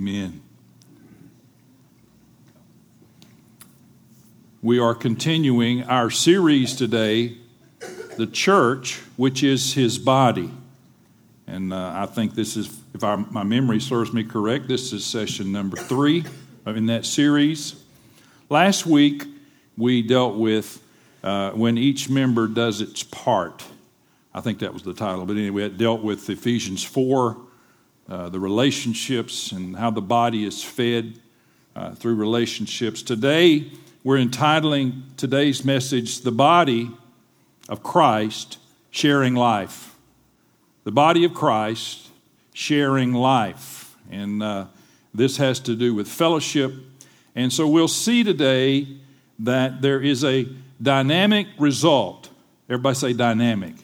Amen. We are continuing our series today, The Church, which is His body. And uh, I think this is, if I, my memory serves me correct, this is session number three in that series. Last week, we dealt with uh, when each member does its part. I think that was the title. But anyway, it dealt with Ephesians 4, uh, the relationships and how the body is fed uh, through relationships. Today, we're entitling today's message, The Body of Christ Sharing Life. The Body of Christ Sharing Life. And uh, this has to do with fellowship. And so we'll see today that there is a dynamic result. Everybody say dynamic.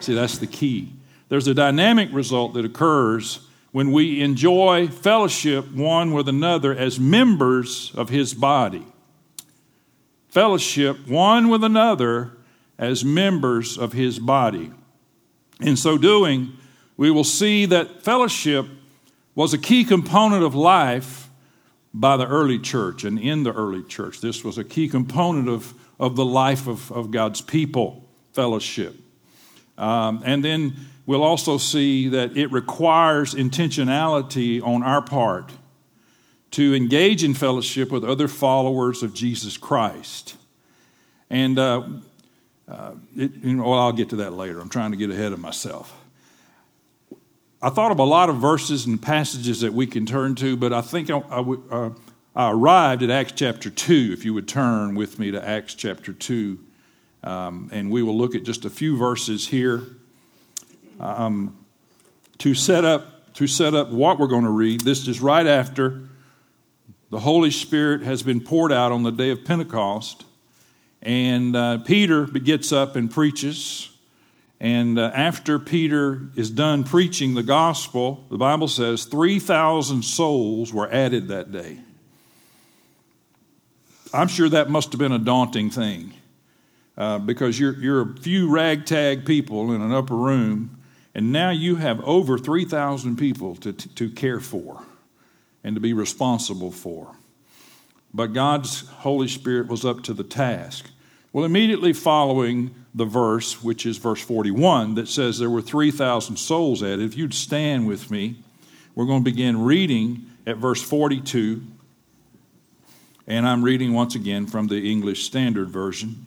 See, that's the key. There's a dynamic result that occurs when we enjoy fellowship one with another as members of His body fellowship one with another as members of his body. In so doing, we will see that fellowship was a key component of life by the early church and in the early church. This was a key component of, of the life of, of God's people, fellowship. Um, and then we'll also see that it requires intentionality on our part to engage in fellowship with other followers of Jesus Christ. And, uh, uh, it, you know, well, I'll get to that later. I'm trying to get ahead of myself. I thought of a lot of verses and passages that we can turn to, but I think I, uh, I arrived at Acts chapter 2, if you would turn with me to Acts chapter 2. Um, and we will look at just a few verses here um, to set up to set up what we're going to read. This is right after the Holy Spirit has been poured out on the day of Pentecost. And uh, Peter gets up and preaches. And uh, after Peter is done preaching the gospel, the Bible says 3,000 souls were added that day. I'm sure that must have been a daunting thing uh, because you're, you're a few ragtag people in an upper room, and now you have over 3,000 people to, to care for and to be responsible for. But God's Holy Spirit was up to the task. Well, immediately following the verse, which is verse 41, that says there were 3,000 souls added, if you'd stand with me, we're going to begin reading at verse 42. And I'm reading once again from the English Standard Version.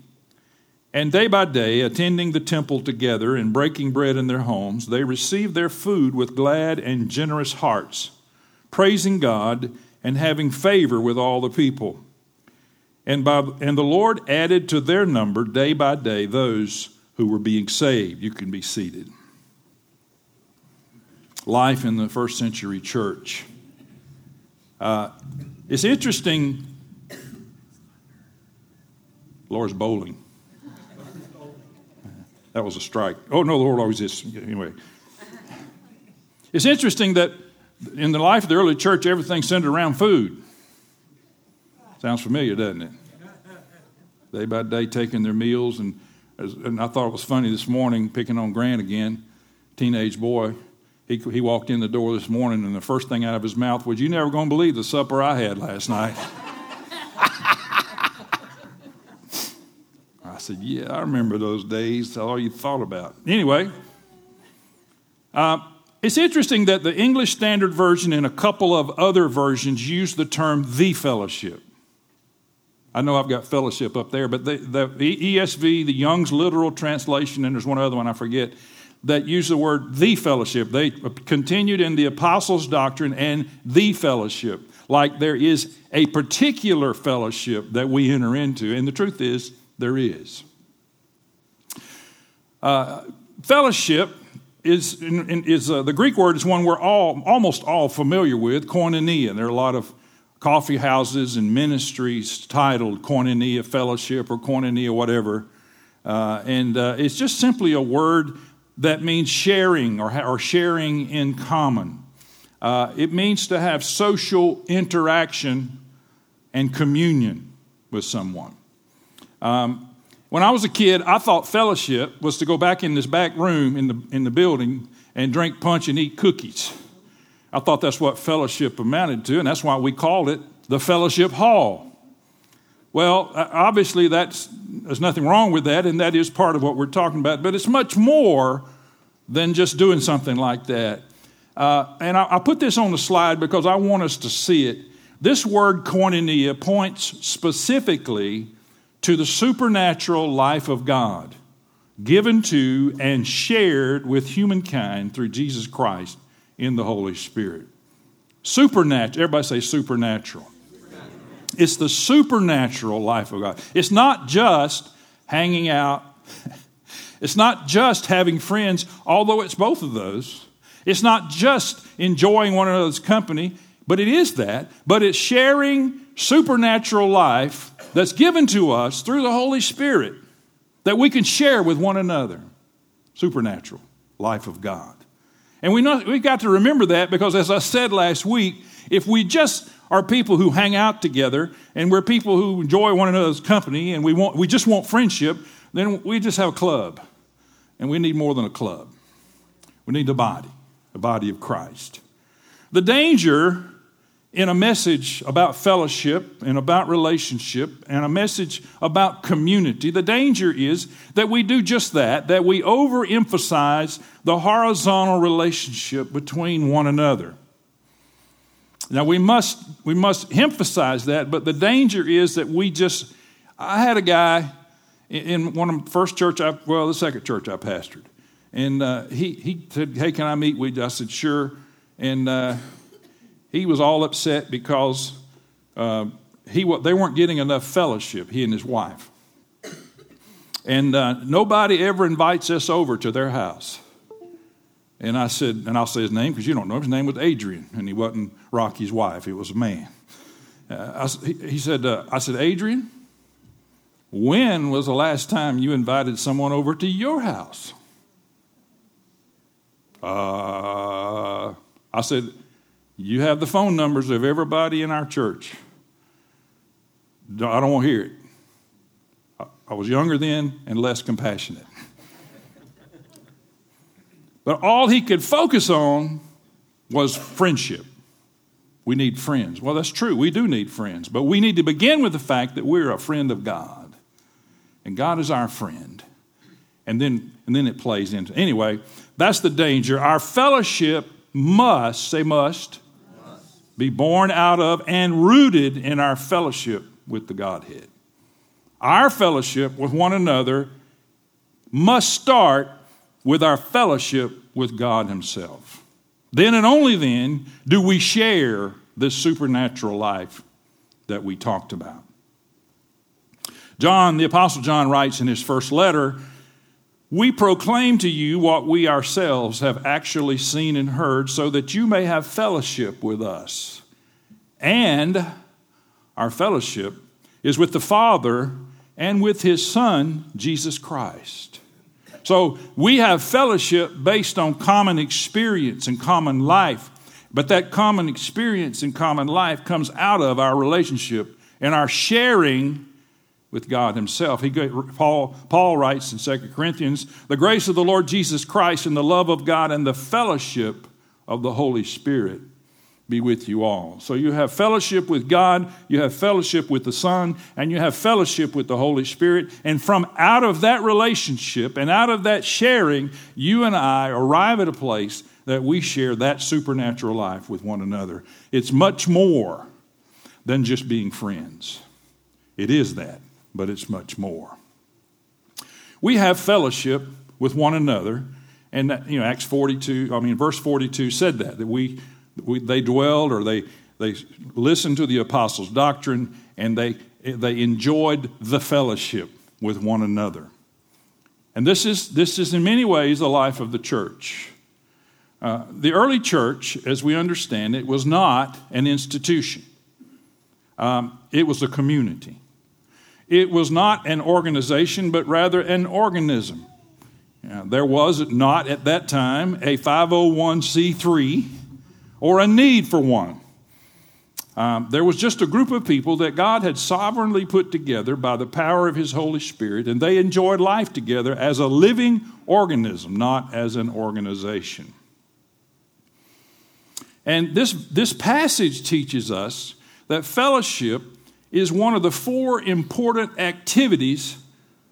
And day by day, attending the temple together and breaking bread in their homes, they received their food with glad and generous hearts, praising God and having favor with all the people. And, by, and the Lord added to their number day by day those who were being saved. You can be seated. Life in the first century church. Uh, it's interesting. Laura's bowling. That was a strike. Oh, no, the Lord always is. Anyway. It's interesting that in the life of the early church, everything centered around food. Sounds familiar, doesn't it? Day by day, taking their meals. And, and I thought it was funny this morning, picking on Grant again, teenage boy. He, he walked in the door this morning, and the first thing out of his mouth was, You never going to believe the supper I had last night. said, Yeah, I remember those days. That's all you thought about. Anyway, uh, it's interesting that the English Standard Version and a couple of other versions use the term the fellowship. I know I've got fellowship up there, but the, the ESV, the Young's literal translation, and there's one other one I forget, that use the word the fellowship. They continued in the apostles' doctrine and the fellowship, like there is a particular fellowship that we enter into. And the truth is, there is. Uh, fellowship is, is uh, the Greek word is one we're all almost all familiar with, koinonia. There are a lot of coffee houses and ministries titled Koinonia Fellowship or Koinonia whatever. Uh, and uh, it's just simply a word that means sharing or, or sharing in common. Uh, it means to have social interaction and communion with someone. Um, when I was a kid, I thought fellowship was to go back in this back room in the, in the building and drink punch and eat cookies. I thought that's what fellowship amounted to, and that's why we called it the fellowship hall. Well, obviously, that's, there's nothing wrong with that, and that is part of what we're talking about, but it's much more than just doing something like that. Uh, and I, I put this on the slide because I want us to see it. This word koinonia points specifically to the supernatural life of God, given to and shared with humankind through Jesus Christ in the Holy Spirit. Supernatural, everybody say supernatural. supernatural. It's the supernatural life of God. It's not just hanging out, it's not just having friends, although it's both of those. It's not just enjoying one another's company, but it is that. But it's sharing supernatural life that's given to us through the Holy Spirit that we can share with one another. Supernatural life of God. And we know, we've got to remember that because, as I said last week, if we just are people who hang out together and we're people who enjoy one another's company and we, want, we just want friendship, then we just have a club. And we need more than a club. We need a body, the body of Christ. The danger in a message about fellowship and about relationship and a message about community, the danger is that we do just that, that we overemphasize the horizontal relationship between one another. Now we must we must emphasize that, but the danger is that we just I had a guy in one of the first church I well the second church I pastored, and uh, he he said, "Hey, can I meet with you?" I said, "Sure," and uh, he was all upset because uh, he, they weren't getting enough fellowship, he and his wife. And uh, nobody ever invites us over to their house. And I said, and I'll say his name because you don't know him. His name was Adrian, and he wasn't Rocky's wife, he was a man. Uh, I, he, said, uh, I said, Adrian, when was the last time you invited someone over to your house? Uh, I said, you have the phone numbers of everybody in our church. I don't want to hear it. I was younger then and less compassionate. But all he could focus on was friendship. We need friends. Well, that's true. We do need friends. But we need to begin with the fact that we're a friend of God. And God is our friend. And then, and then it plays into. Anyway, that's the danger. Our fellowship must, say must, be born out of and rooted in our fellowship with the Godhead. Our fellowship with one another must start with our fellowship with God Himself. Then and only then do we share this supernatural life that we talked about. John, the Apostle John, writes in his first letter we proclaim to you what we ourselves have actually seen and heard, so that you may have fellowship with us. And our fellowship is with the Father and with His Son, Jesus Christ. So we have fellowship based on common experience and common life. But that common experience and common life comes out of our relationship and our sharing with God Himself. He, Paul, Paul writes in 2 Corinthians the grace of the Lord Jesus Christ and the love of God and the fellowship of the Holy Spirit be with you all. So you have fellowship with God, you have fellowship with the Son, and you have fellowship with the Holy Spirit. And from out of that relationship and out of that sharing, you and I arrive at a place that we share that supernatural life with one another. It's much more than just being friends. It is that but it's much more. We have fellowship with one another, and that, you know Acts 42. I mean, verse 42 said that that we, we they dwelled or they they listened to the apostles' doctrine and they they enjoyed the fellowship with one another. And this is this is in many ways the life of the church. Uh, the early church, as we understand it, was not an institution. Um, it was a community. It was not an organization, but rather an organism. there was not at that time a 501c3 or a need for one. Um, there was just a group of people that God had sovereignly put together by the power of His Holy Spirit, and they enjoyed life together as a living organism, not as an organization. And this, this passage teaches us that fellowship is one of the four important activities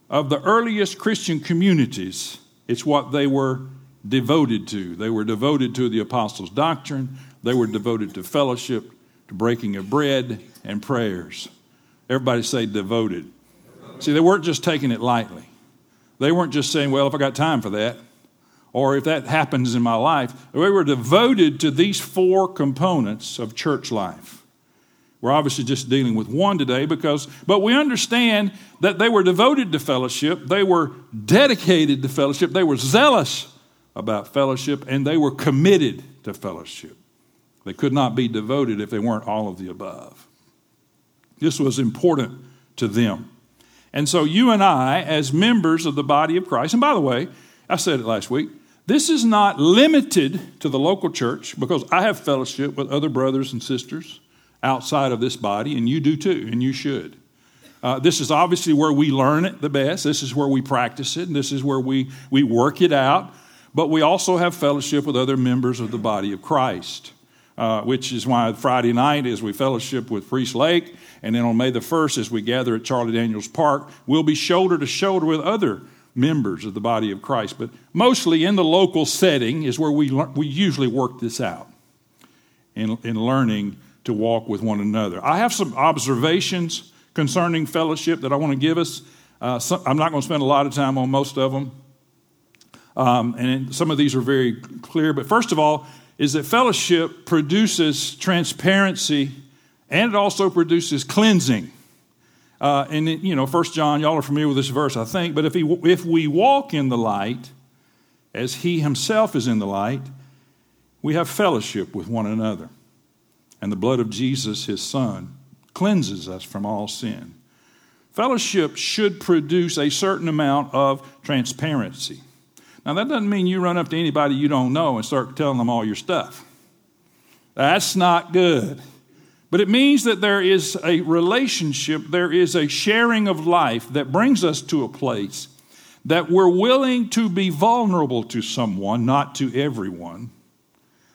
of the earliest Christian communities. It's what they were devoted to. They were devoted to the apostles' doctrine, they were devoted to fellowship, to breaking of bread, and prayers. Everybody say devoted. See, they weren't just taking it lightly. They weren't just saying, well, if I got time for that, or if that happens in my life. They were devoted to these four components of church life. We're obviously just dealing with one today because, but we understand that they were devoted to fellowship, they were dedicated to fellowship, they were zealous about fellowship, and they were committed to fellowship. They could not be devoted if they weren't all of the above. This was important to them. And so, you and I, as members of the body of Christ, and by the way, I said it last week, this is not limited to the local church because I have fellowship with other brothers and sisters outside of this body, and you do too, and you should. Uh, this is obviously where we learn it the best. This is where we practice it, and this is where we, we work it out. But we also have fellowship with other members of the body of Christ, uh, which is why Friday night, as we fellowship with Priest Lake, and then on May the 1st, as we gather at Charlie Daniels Park, we'll be shoulder to shoulder with other members of the body of Christ. But mostly in the local setting is where we, we usually work this out in, in learning to walk with one another. I have some observations concerning fellowship that I want to give us. Uh, some, I'm not going to spend a lot of time on most of them. Um, and some of these are very clear. But first of all, is that fellowship produces transparency and it also produces cleansing. Uh, and you know, First John, y'all are familiar with this verse, I think. But if, he, if we walk in the light, as He Himself is in the light, we have fellowship with one another and the blood of Jesus, his son, cleanses us from all sin. Fellowship should produce a certain amount of transparency. Now, that doesn't mean you run up to anybody you don't know and start telling them all your stuff. That's not good. But it means that there is a relationship, there is a sharing of life that brings us to a place that we're willing to be vulnerable to someone, not to everyone,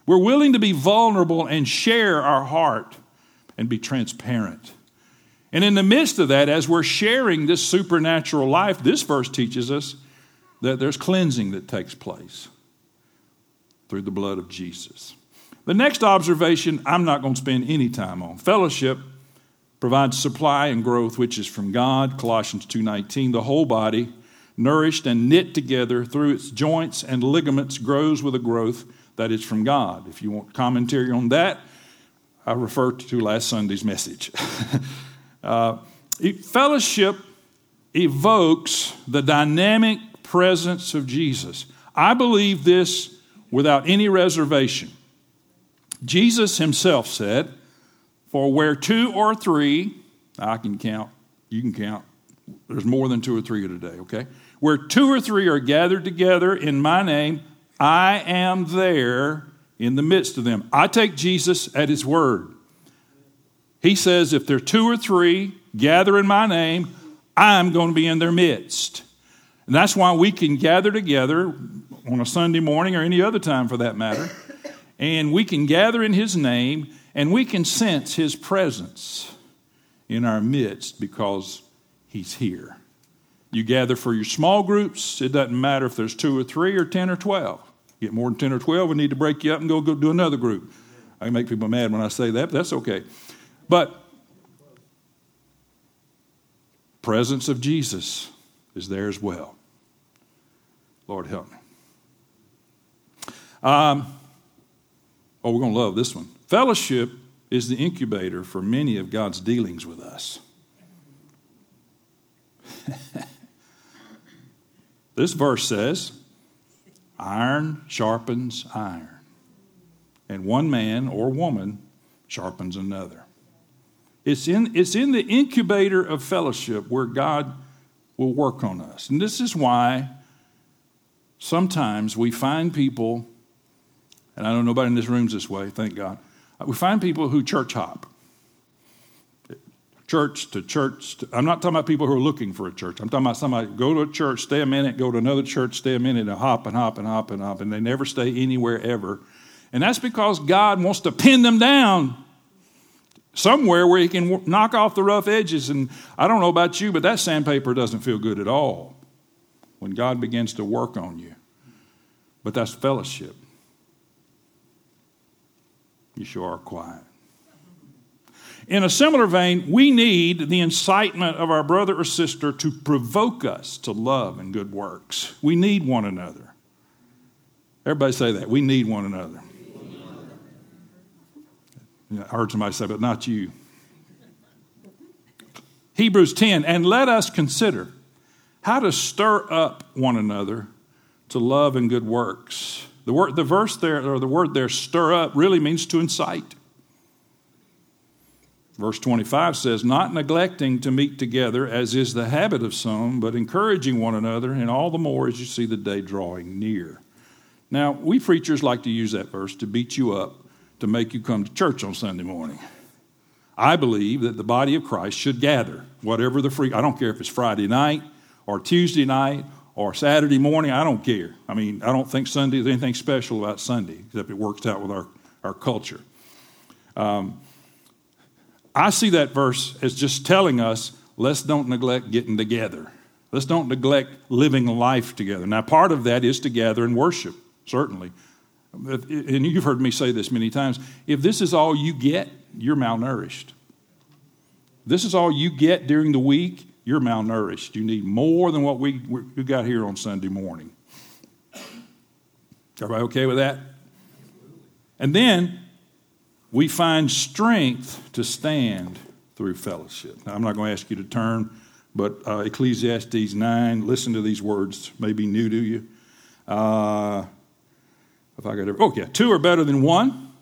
we're willing to be vulnerable and share our heart and be transparent. And in the midst of that, as we're sharing this supernatural life, this verse teaches us there's cleansing that takes place through the blood of Jesus. The next observation I'm not going to spend any time on. Fellowship provides supply and growth which is from God, Colossians 2:19. The whole body, nourished and knit together through its joints and ligaments grows with a growth that is from God. If you want commentary on that, I refer to last Sunday's message. uh, fellowship evokes the dynamic presence of Jesus. I believe this without any reservation. Jesus himself said, For where two or three, I can count, you can count, there's more than two or three today, okay? Where two or three are gathered together in my name, I am there in the midst of them. I take Jesus at his word. He says, if there are two or three gather in my name, I'm going to be in their midst. And that's why we can gather together on a Sunday morning or any other time for that matter, and we can gather in his name and we can sense his presence in our midst because he's here. You gather for your small groups. It doesn't matter if there's two or three or 10 or 12. Get more than 10 or 12, we need to break you up and go, go do another group. I make people mad when I say that, but that's okay. But presence of Jesus is there as well. Lord help me. Um, oh, we're going to love this one. Fellowship is the incubator for many of God's dealings with us. This verse says, iron sharpens iron, and one man or woman sharpens another. It's in, it's in the incubator of fellowship where God will work on us. And this is why sometimes we find people, and I know nobody in this room's this way, thank God. Uh, we find people who church hop. Church to church. To, I'm not talking about people who are looking for a church. I'm talking about somebody go to a church, stay a minute, go to another church, stay a minute, and hop and hop and hop and hop, and they never stay anywhere ever. And that's because God wants to pin them down somewhere where he can knock off the rough edges. And I don't know about you, but that sandpaper doesn't feel good at all when God begins to work on you. But that's fellowship. You sure are quiet. In a similar vein, we need the incitement of our brother or sister to provoke us to love and good works. We need one another. Everybody say that. We need one another. I heard somebody say, but not you. Hebrews 10, and let us consider how to stir up one another to love and good works. The, word, the verse there, or the word there, stir up, really means to incite. Verse 25 says, Not neglecting to meet together, as is the habit of some, but encouraging one another, and all the more as you see the day drawing near. Now, we preachers like to use that verse to beat you up to make you come to church on Sunday morning. I believe that the body of Christ should gather, whatever the free, I don't care if it's Friday night or Tuesday night or Saturday morning, I don't care. I mean, I don't think Sunday is anything special about Sunday, except it works out with our, our culture. Um, I see that verse as just telling us let's don't neglect getting together. Let's don't neglect living life together. Now, part of that is to gather and worship, certainly and you've heard me say this many times if this is all you get, you're malnourished. This is all you get during the week, you're malnourished. You need more than what we, we got here on Sunday morning. Everybody okay with that? And then we find strength to stand through fellowship. Now, I'm not going to ask you to turn, but uh, Ecclesiastes 9, listen to these words, may be new to you. Uh, if I could ever, oh yeah, two are better than one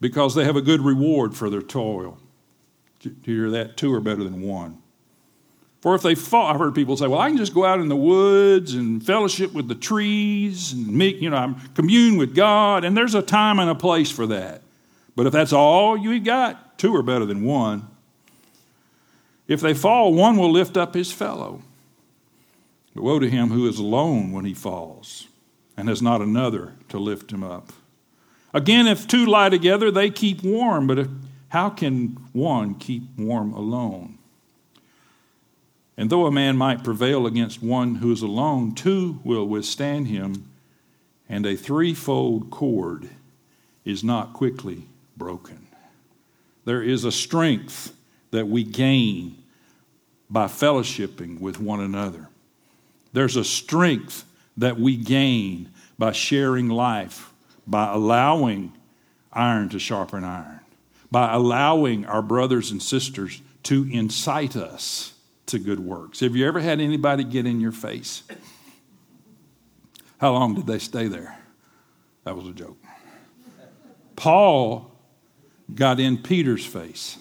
because they have a good reward for their toil. Do you hear that? Two are better than one. For if they fall, I've heard people say, well, I can just go out in the woods and fellowship with the trees and meet, you know, I'm commune with God, and there's a time and a place for that. But if that's all you've got, two are better than one. If they fall, one will lift up his fellow. But woe to him who is alone when he falls and has not another to lift him up. Again, if two lie together, they keep warm, but if, how can one keep warm alone? And though a man might prevail against one who is alone, two will withstand him, and a threefold cord is not quickly broken. There is a strength that we gain by fellowshipping with one another. There's a strength that we gain by sharing life, by allowing iron to sharpen iron, by allowing our brothers and sisters to incite us to good works. Have you ever had anybody get in your face? How long did they stay there? That was a joke. Paul got in Peter's face.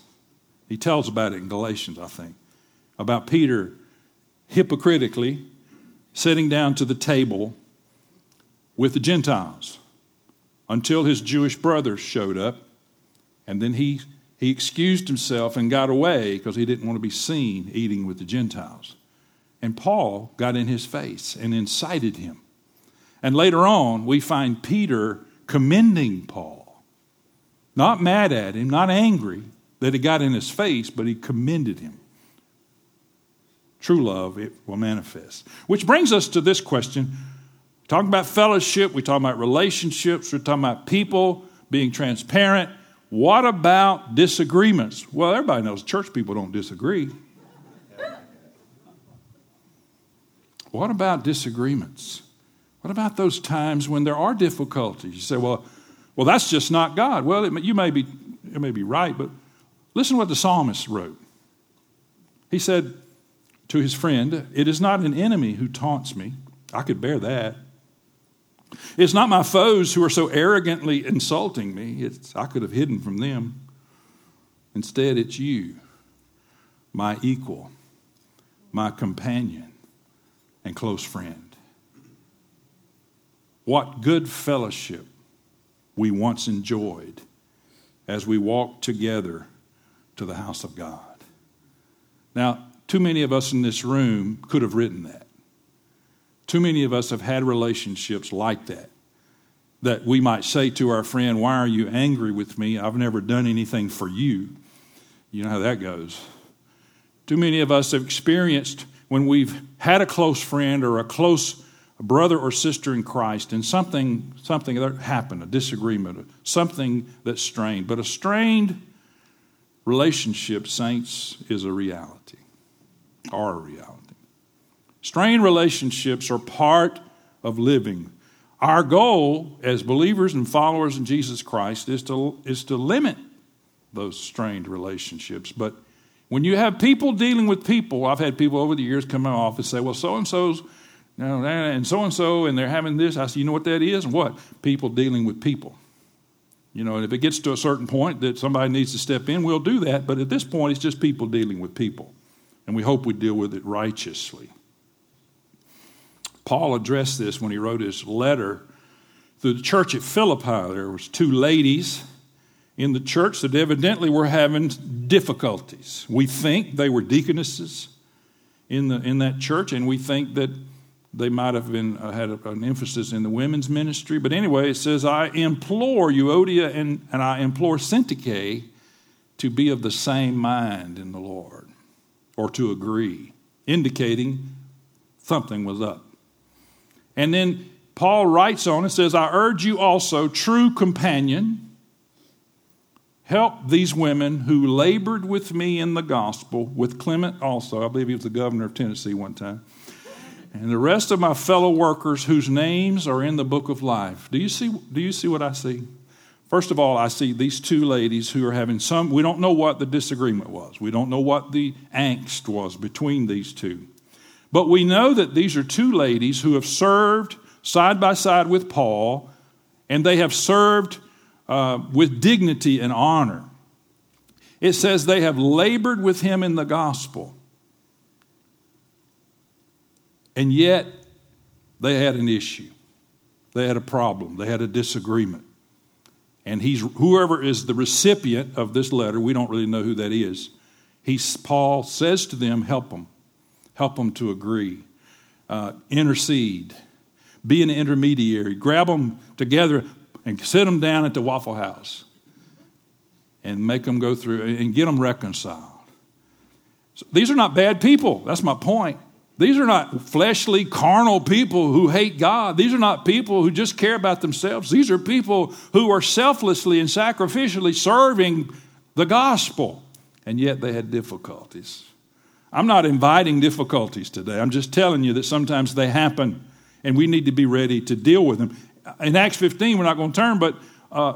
He tells about it in Galatians, I think, about Peter hypocritically sitting down to the table with the Gentiles until his Jewish brothers showed up. And then he, he excused himself and got away because he didn't want to be seen eating with the Gentiles. And Paul got in his face and incited him. And later on, we find Peter commending Paul, not mad at him, not angry that he got in his face, but he commended him true love, it will manifest. Which brings us to this question. Talking about fellowship, we talk about relationships, we're talking about people being transparent. What about disagreements? Well, everybody knows church people don't disagree. What about disagreements? What about those times when there are difficulties? You say, well, well, that's just not God. Well, you may be, it may be right, but listen to what the psalmist wrote. He said, to his friend, It is not an enemy who taunts me. I could bear that. It's not my foes who are so arrogantly insulting me. It's, I could have hidden from them. Instead, it's you, my equal, my companion, and close friend. What good fellowship we once enjoyed as we walked together to the house of God. Now, too many of us in this room could have written that. Too many of us have had relationships like that. That we might say to our friend, Why are you angry with me? I've never done anything for you. You know how that goes. Too many of us have experienced when we've had a close friend or a close brother or sister in Christ and something, something that happened, a disagreement, something that strained. But a strained relationship, saints, is a reality, are a reality. Strained relationships are part of living. Our goal as believers and followers in Jesus Christ is to, is to limit those strained relationships. But when you have people dealing with people, I've had people over the years come in my office and say, well, so and so's, and so and so, and they're having this. I say, you know what that is? What? People dealing with people. You know, and if it gets to a certain point that somebody needs to step in, we'll do that. But at this point, it's just people dealing with people. And we hope we deal with it righteously. Paul addressed this when he wrote his letter to the church at Philippi. There was two ladies in the church that evidently were having difficulties. We think they were deaconesses in, the, in that church, and we think that they might have been uh, had an emphasis in the women's ministry. But anyway, it says, I implore Euodia and, and I implore Syntyche to be of the same mind in the Lord, or to agree, indicating something was up. And then Paul writes on and says, I urge you also, true companion, help these women who labored with me in the gospel, with Clement also. I believe he was the governor of Tennessee one time. And the rest of my fellow workers whose names are in the book of life. Do you see, do you see what I see? First of all, I see these two ladies who are having some, we don't know what the disagreement was. We don't know what the angst was between these two. But we know that these are two ladies who have served side by side with Paul, and they have served uh, with dignity and honor. It says they have labored with him in the gospel. And yet, they had an issue. They had a problem. They had a disagreement. And he's, whoever is the recipient of this letter, we don't really know who that is. He's, Paul says to them, help them help them to agree, uh, intercede, be an intermediary, grab them together and sit them down at the Waffle House and make them go through and get them reconciled. So these are not bad people. That's my point. These are not fleshly, carnal people who hate God. These are not people who just care about themselves. These are people who are selflessly and sacrificially serving the gospel. And yet they had difficulties. I'm not inviting difficulties today. I'm just telling you that sometimes they happen and we need to be ready to deal with them. In Acts 15, we're not going to turn, but uh,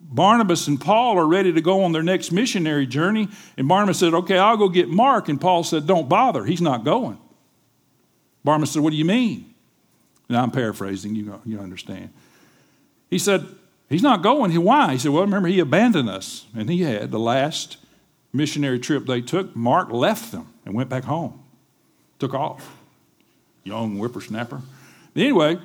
Barnabas and Paul are ready to go on their next missionary journey. And Barnabas said, Okay, I'll go get Mark. And Paul said, Don't bother. He's not going. Barnabas said, What do you mean? Now I'm paraphrasing, you, you understand. He said, He's not going. He, Why? He said, Well, remember, he abandoned us. And he had the last missionary trip they took, Mark left them and went back home. Took off. Young whippersnapper. Anyway,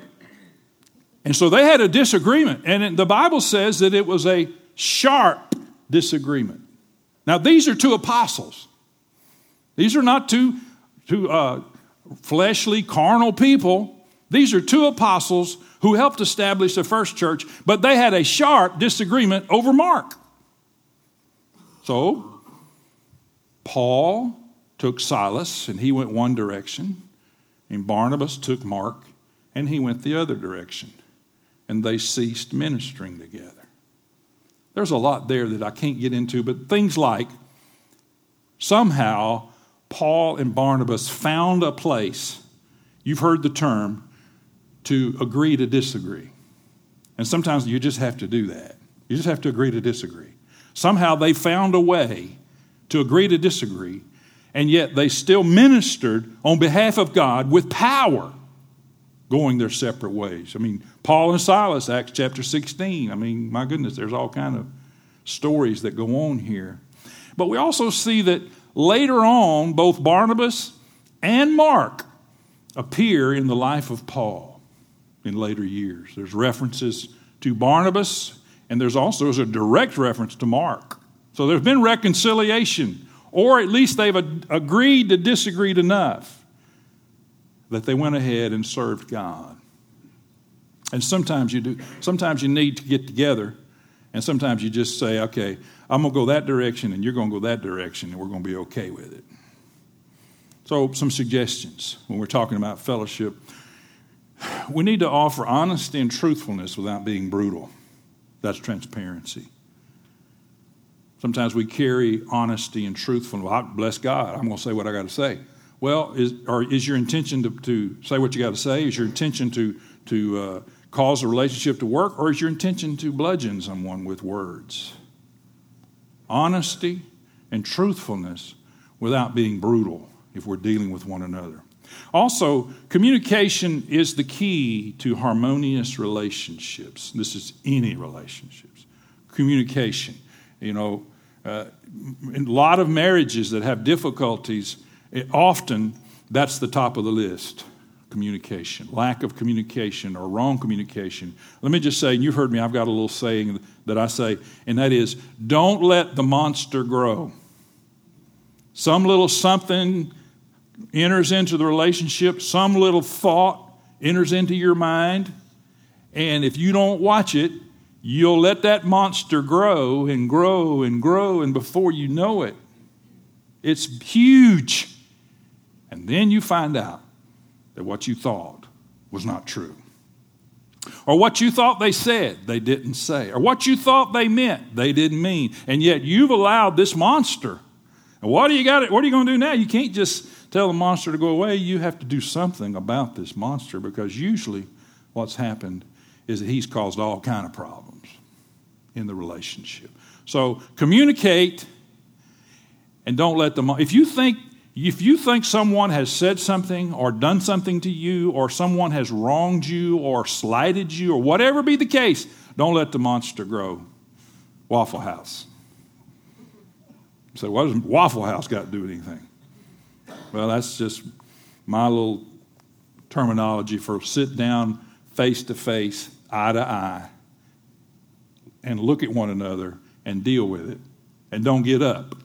and so they had a disagreement. And the Bible says that it was a sharp disagreement. Now, these are two apostles. These are not two, two uh, fleshly, carnal people. These are two apostles who helped establish the first church, but they had a sharp disagreement over Mark. So, Paul took Silas and he went one direction, and Barnabas took Mark and he went the other direction. And they ceased ministering together. There's a lot there that I can't get into, but things like somehow Paul and Barnabas found a place, you've heard the term, to agree to disagree. And sometimes you just have to do that. You just have to agree to disagree. Somehow they found a way to agree to disagree and yet they still ministered on behalf of God with power, going their separate ways. I mean, Paul and Silas, Acts chapter 16. I mean, my goodness, there's all kind of stories that go on here. But we also see that later on, both Barnabas and Mark appear in the life of Paul in later years. There's references to Barnabas, and there's also there's a direct reference to Mark. So there's been reconciliation, or at least they've agreed to disagree enough that they went ahead and served God. And sometimes you do, sometimes you need to get together, and sometimes you just say, okay, I'm going to go that direction, and you're going to go that direction, and we're going to be okay with it. So, some suggestions when we're talking about fellowship. We need to offer honesty and truthfulness without being brutal. That's transparency. Sometimes we carry honesty and truthfulness. Well, bless God, I'm going to say what I got to say. Well, is, or is your intention to, to say what you got to say? Is your intention to, to uh, cause a relationship to work, or is your intention to bludgeon someone with words? Honesty and truthfulness without being brutal if we're dealing with one another. Also, communication is the key to harmonious relationships. This is any relationships. Communication. You know, uh, a lot of marriages that have difficulties, it, often that's the top of the list communication, lack of communication or wrong communication. Let me just say, and you've heard me, I've got a little saying that I say, and that is don't let the monster grow. Some little something enters into the relationship, some little thought enters into your mind, and if you don't watch it, you'll let that monster grow and grow and grow, and before you know it, it's huge. And then you find out that what you thought was not true. Or what you thought they said, they didn't say. Or what you thought they meant, they didn't mean. And yet you've allowed this monster. And what do you got? What are you going to do now? You can't just tell the monster to go away, you have to do something about this monster because usually what's happened is that he's caused all kind of problems in the relationship. So communicate and don't let them if you think if you think someone has said something or done something to you or someone has wronged you or slighted you or whatever be the case, don't let the monster grow. Waffle House. So what does Waffle House got to do with anything? Well, that's just my little terminology for sit down face to face, eye to eye, and look at one another and deal with it. And don't get up.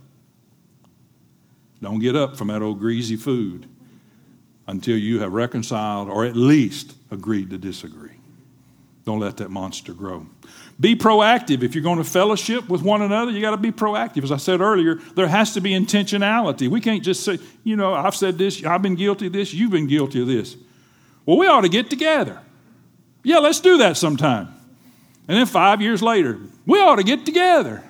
Don't get up from that old greasy food until you have reconciled or at least agreed to disagree. Don't let that monster grow. Be proactive. If you're going to fellowship with one another, you got to be proactive. As I said earlier, there has to be intentionality. We can't just say, you know, I've said this, I've been guilty of this, you've been guilty of this. Well, we ought to get together. Yeah, let's do that sometime. And then five years later, we ought to get together.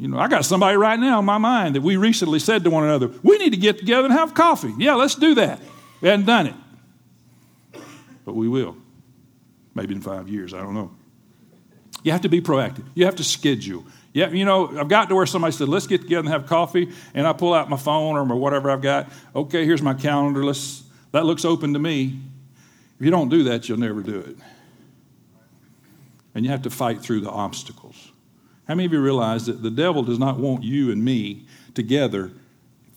You know, I got somebody right now in my mind that we recently said to one another, we need to get together and have coffee. Yeah, let's do that. We hadn't done it. But we will. Maybe in five years, I don't know. You have to be proactive. You have to schedule. Yeah, you know, I've got to where somebody said, let's get together and have coffee, and I pull out my phone or whatever I've got. Okay, here's my calendar. Let's, that looks open to me. If you don't do that, you'll never do it. And you have to fight through the obstacles. How many of you realize that the devil does not want you and me together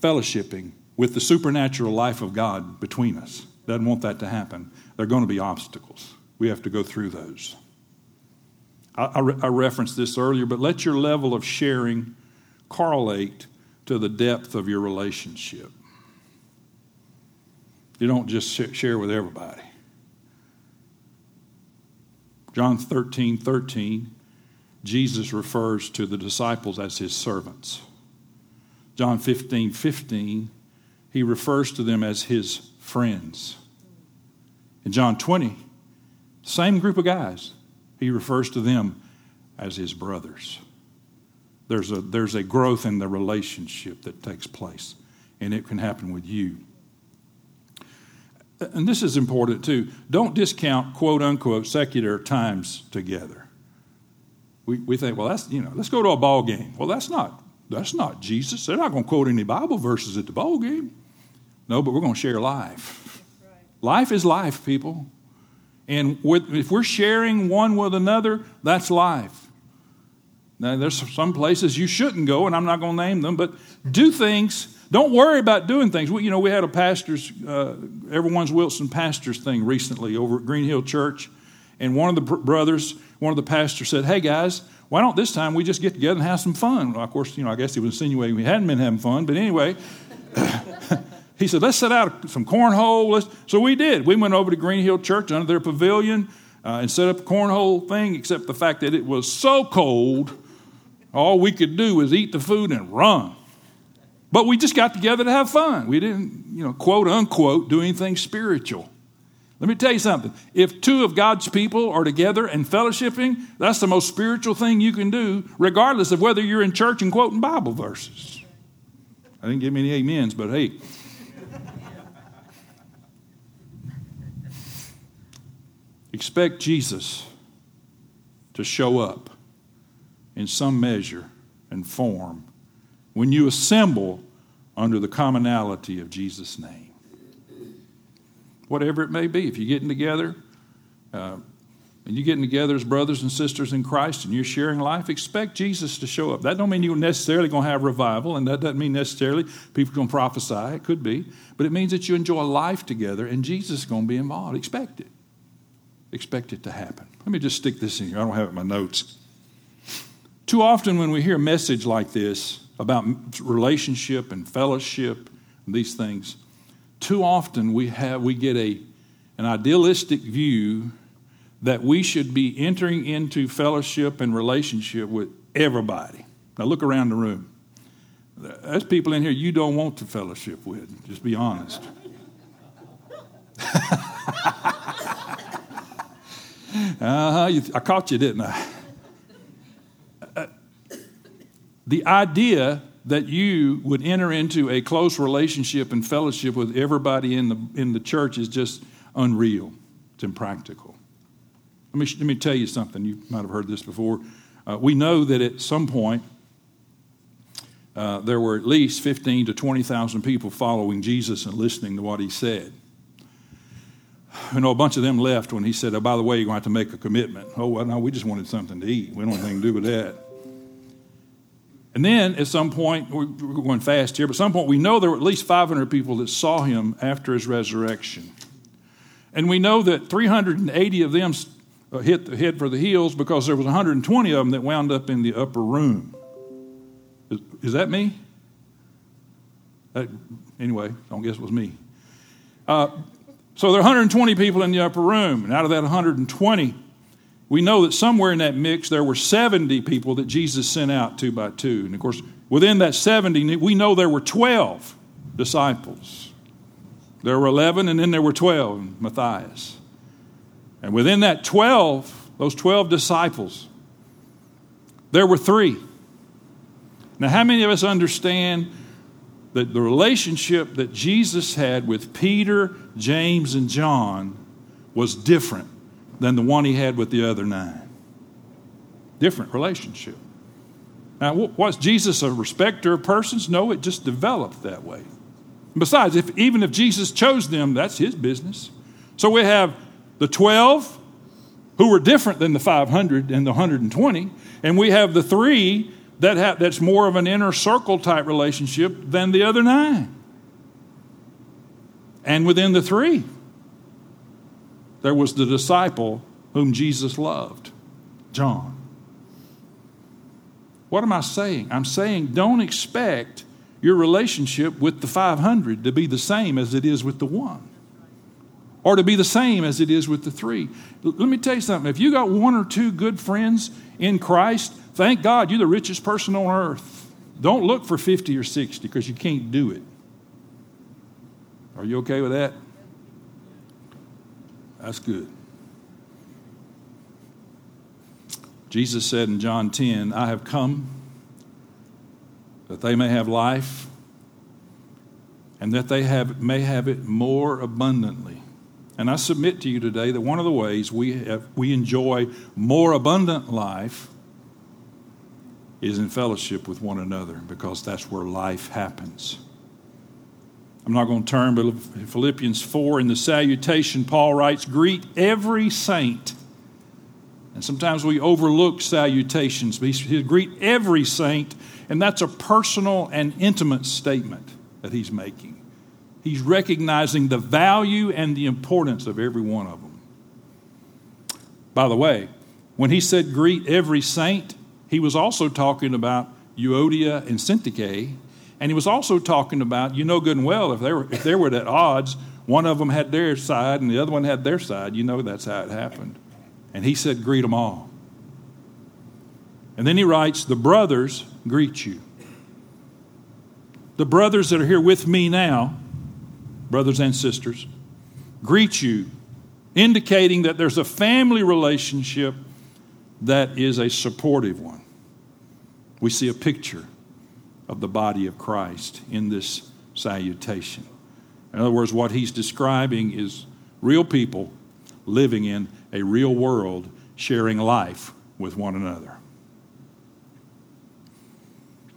fellowshipping with the supernatural life of God between us? Doesn't want that to happen. There are going to be obstacles. We have to go through those. I, I, I referenced this earlier, but let your level of sharing correlate to the depth of your relationship. You don't just share with everybody. John 13 13, Jesus refers to the disciples as his servants. John 15 15, he refers to them as his friends. In John 20, same group of guys, he refers to them as his brothers. There's a, there's a growth in the relationship that takes place, and it can happen with you. And this is important too. Don't discount quote unquote secular times together. We, we think, well, that's, you know, let's go to a ball game. Well, that's not, that's not Jesus. They're not going to quote any Bible verses at the ball game. No, but we're going to share life. Right. Life is life, people. And with, if we're sharing one with another, that's life. Now, there's some places you shouldn't go, and I'm not going to name them, but do things. Don't worry about doing things. We, you know, we had a pastor's, uh, everyone's Wilson pastor's thing recently over at Green Hill Church, and one of the brothers, one of the pastors said, "Hey guys, why don't this time we just get together and have some fun?" Well, of course, you know, I guess he was insinuating we hadn't been having fun, but anyway, he said, "Let's set out some cornhole." Let's, so we did. We went over to Green Hill Church under their pavilion uh, and set up a cornhole thing. Except the fact that it was so cold, all we could do was eat the food and run. But we just got together to have fun. We didn't, you know, quote unquote, do anything spiritual. Let me tell you something. If two of God's people are together and fellowshipping, that's the most spiritual thing you can do, regardless of whether you're in church and quoting Bible verses. I didn't give any amens, but hey. Expect Jesus to show up in some measure and form when you assemble under the commonality of Jesus' name. Whatever it may be, if you're getting together, uh, and you're getting together as brothers and sisters in Christ and you're sharing life, expect Jesus to show up. That don't mean you're necessarily going to have revival, and that doesn't mean necessarily people going to prophesy. It could be. But it means that you enjoy life together and Jesus is going to be involved. Expect it. Expect it to happen. Let me just stick this in here. I don't have it in my notes. Too often when we hear a message like this about relationship and fellowship and these things, too often we have we get a an idealistic view that we should be entering into fellowship and relationship with everybody. Now look around the room. There's people in here you don't want to fellowship with. Just be honest. uh-huh, I caught you, didn't I? Uh, the idea that you would enter into a close relationship and fellowship with everybody in the, in the church is just unreal. It's impractical. Let me, let me tell you something. You might have heard this before. Uh, we know that at some point uh, there were at least 15 to 20,000 people following Jesus and listening to what he said. You know, a bunch of them left when he said, oh, by the way, you're going to have to make a commitment. Oh, well, no, we just wanted something to eat. We don't have anything to do with that. And then at some point, we're going fast here, but at some point we know there were at least 500 people that saw him after his resurrection. And we know that 380 of them uh, hit the head for the heels because there was 120 of them that wound up in the upper room. Is, is that me? That, anyway, don't guess it was me. Uh, so there are 120 people in the upper room, and out of that 120, we know that somewhere in that mix there were 70 people that Jesus sent out two by two. And of course, within that 70, we know there were 12 disciples. There were 11, and then there were 12, Matthias. And within that 12, those 12 disciples, there were three. Now, how many of us understand that the relationship that Jesus had with Peter, James, and John was different than the one he had with the other nine? Different relationship. Now, was Jesus a respecter of persons? No, it just developed that way. Besides, if, even if Jesus chose them, that's his business. So we have the 12 who were different than the 500 and the 120, and we have the three that that's more of an inner circle type relationship than the other nine. And within the three, there was the disciple whom Jesus loved, John. What am I saying? I'm saying don't expect your relationship with the 500 to be the same as it is with the one or to be the same as it is with the three. Let me tell you something. If you got one or two good friends in Christ, thank God you're the richest person on earth. Don't look for 50 or 60 because you can't do it. Are you okay with that? That's good. Jesus said in John 10, I have come that they may have life and that they have, may have it more abundantly. And I submit to you today that one of the ways we, have, we enjoy more abundant life is in fellowship with one another because that's where life happens. I'm not going to turn, but Philippians 4 in the salutation, Paul writes, Greet every saint. And Sometimes we overlook salutations. But He greet every saint, and that's a personal and intimate statement that he's making. He's recognizing the value and the importance of every one of them. By the way, when he said greet every saint, he was also talking about Euodia and Syntyche, and he was also talking about, you know good and well, if they were, if they were at odds, one of them had their side and the other one had their side. You know that's how it happened. And he said, greet them all. And then he writes, the brothers greet you. The brothers that are here with me now, brothers and sisters, greet you, indicating that there's a family relationship that is a supportive one. We see a picture of the body of Christ in this salutation. In other words, what he's describing is real people living in a real world, sharing life with one another.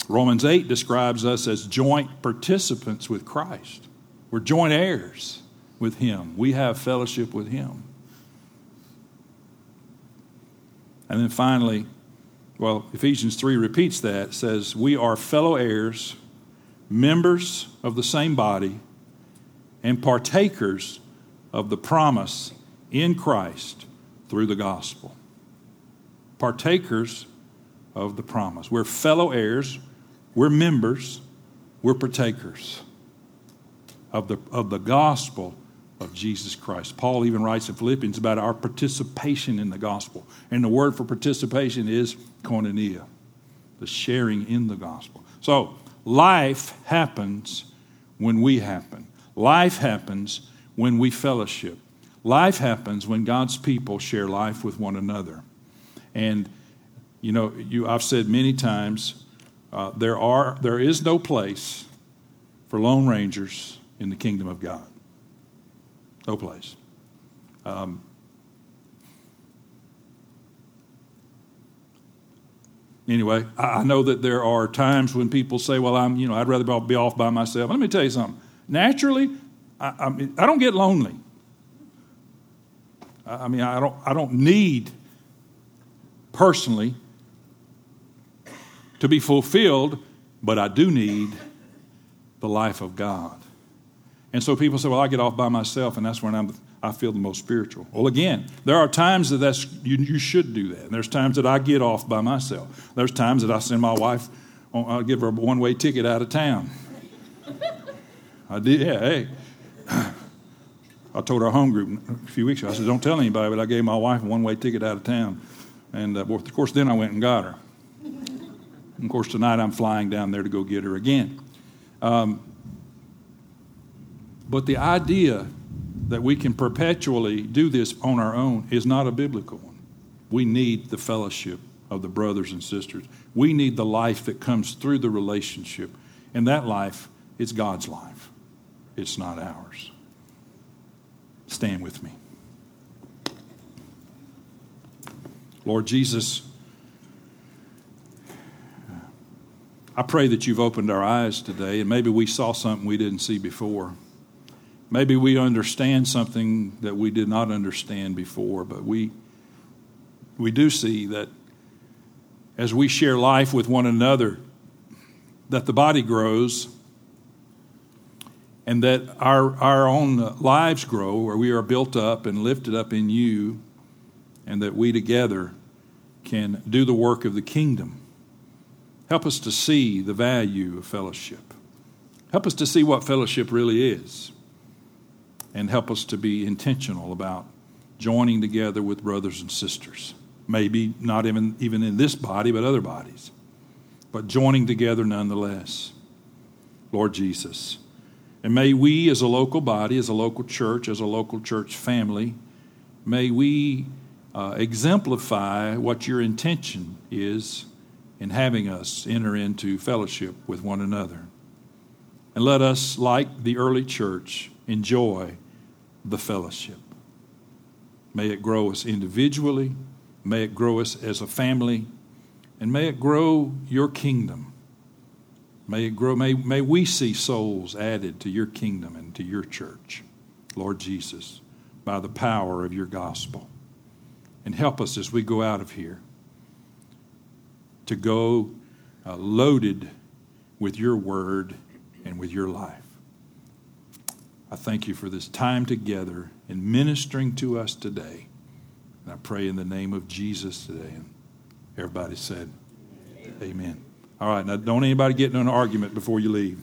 Romans 8 describes us as joint participants with Christ. We're joint heirs with Him. We have fellowship with Him. And then finally, well, Ephesians 3 repeats that, says, We are fellow heirs, members of the same body, and partakers of the promise in Christ through the gospel. Partakers of the promise. We're fellow heirs, we're members, we're partakers of the, of the gospel of Jesus Christ. Paul even writes in Philippians about our participation in the gospel. And the word for participation is koinonia, the sharing in the gospel. So, life happens when we happen. Life happens when we fellowship. Life happens when God's people share life with one another. And, you know, you, I've said many times, uh, there, are, there is no place for Lone Rangers in the kingdom of God. No place. Um, anyway, I know that there are times when people say, "Well, I'm, you know, I'd rather be off by myself." Let me tell you something. Naturally, I, I, I don't get lonely. I, I mean, I don't, I don't need personally to be fulfilled, but I do need the life of God. And so people say, well, I get off by myself, and that's when I'm, I feel the most spiritual. Well, again, there are times that that's, you, you should do that. And there's times that I get off by myself. There's times that I send my wife, I'll give her a one way ticket out of town. I did, yeah, hey. I told our home group a few weeks ago, I said, don't tell anybody, but I gave my wife a one way ticket out of town. And uh, of course, then I went and got her. And of course, tonight I'm flying down there to go get her again. Um, but the idea that we can perpetually do this on our own is not a biblical one. We need the fellowship of the brothers and sisters. We need the life that comes through the relationship. And that life is God's life, it's not ours. Stand with me. Lord Jesus, I pray that you've opened our eyes today, and maybe we saw something we didn't see before. Maybe we understand something that we did not understand before, but we, we do see that as we share life with one another, that the body grows and that our, our own lives grow, where we are built up and lifted up in you, and that we together can do the work of the kingdom. Help us to see the value of fellowship. Help us to see what fellowship really is and help us to be intentional about joining together with brothers and sisters. Maybe not even, even in this body, but other bodies. But joining together nonetheless. Lord Jesus. And may we, as a local body, as a local church, as a local church family, may we uh, exemplify what your intention is in having us enter into fellowship with one another. And let us, like the early church, enjoy the fellowship. May it grow us individually, may it grow us as a family, and may it grow your kingdom. May it grow, may, may we see souls added to your kingdom and to your church, Lord Jesus, by the power of your gospel. And help us as we go out of here to go uh, loaded with your word and with your life. I thank you for this time together and ministering to us today. And I pray in the name of Jesus today. And everybody said, Amen. Amen. All right, now don't anybody get in an argument before you leave.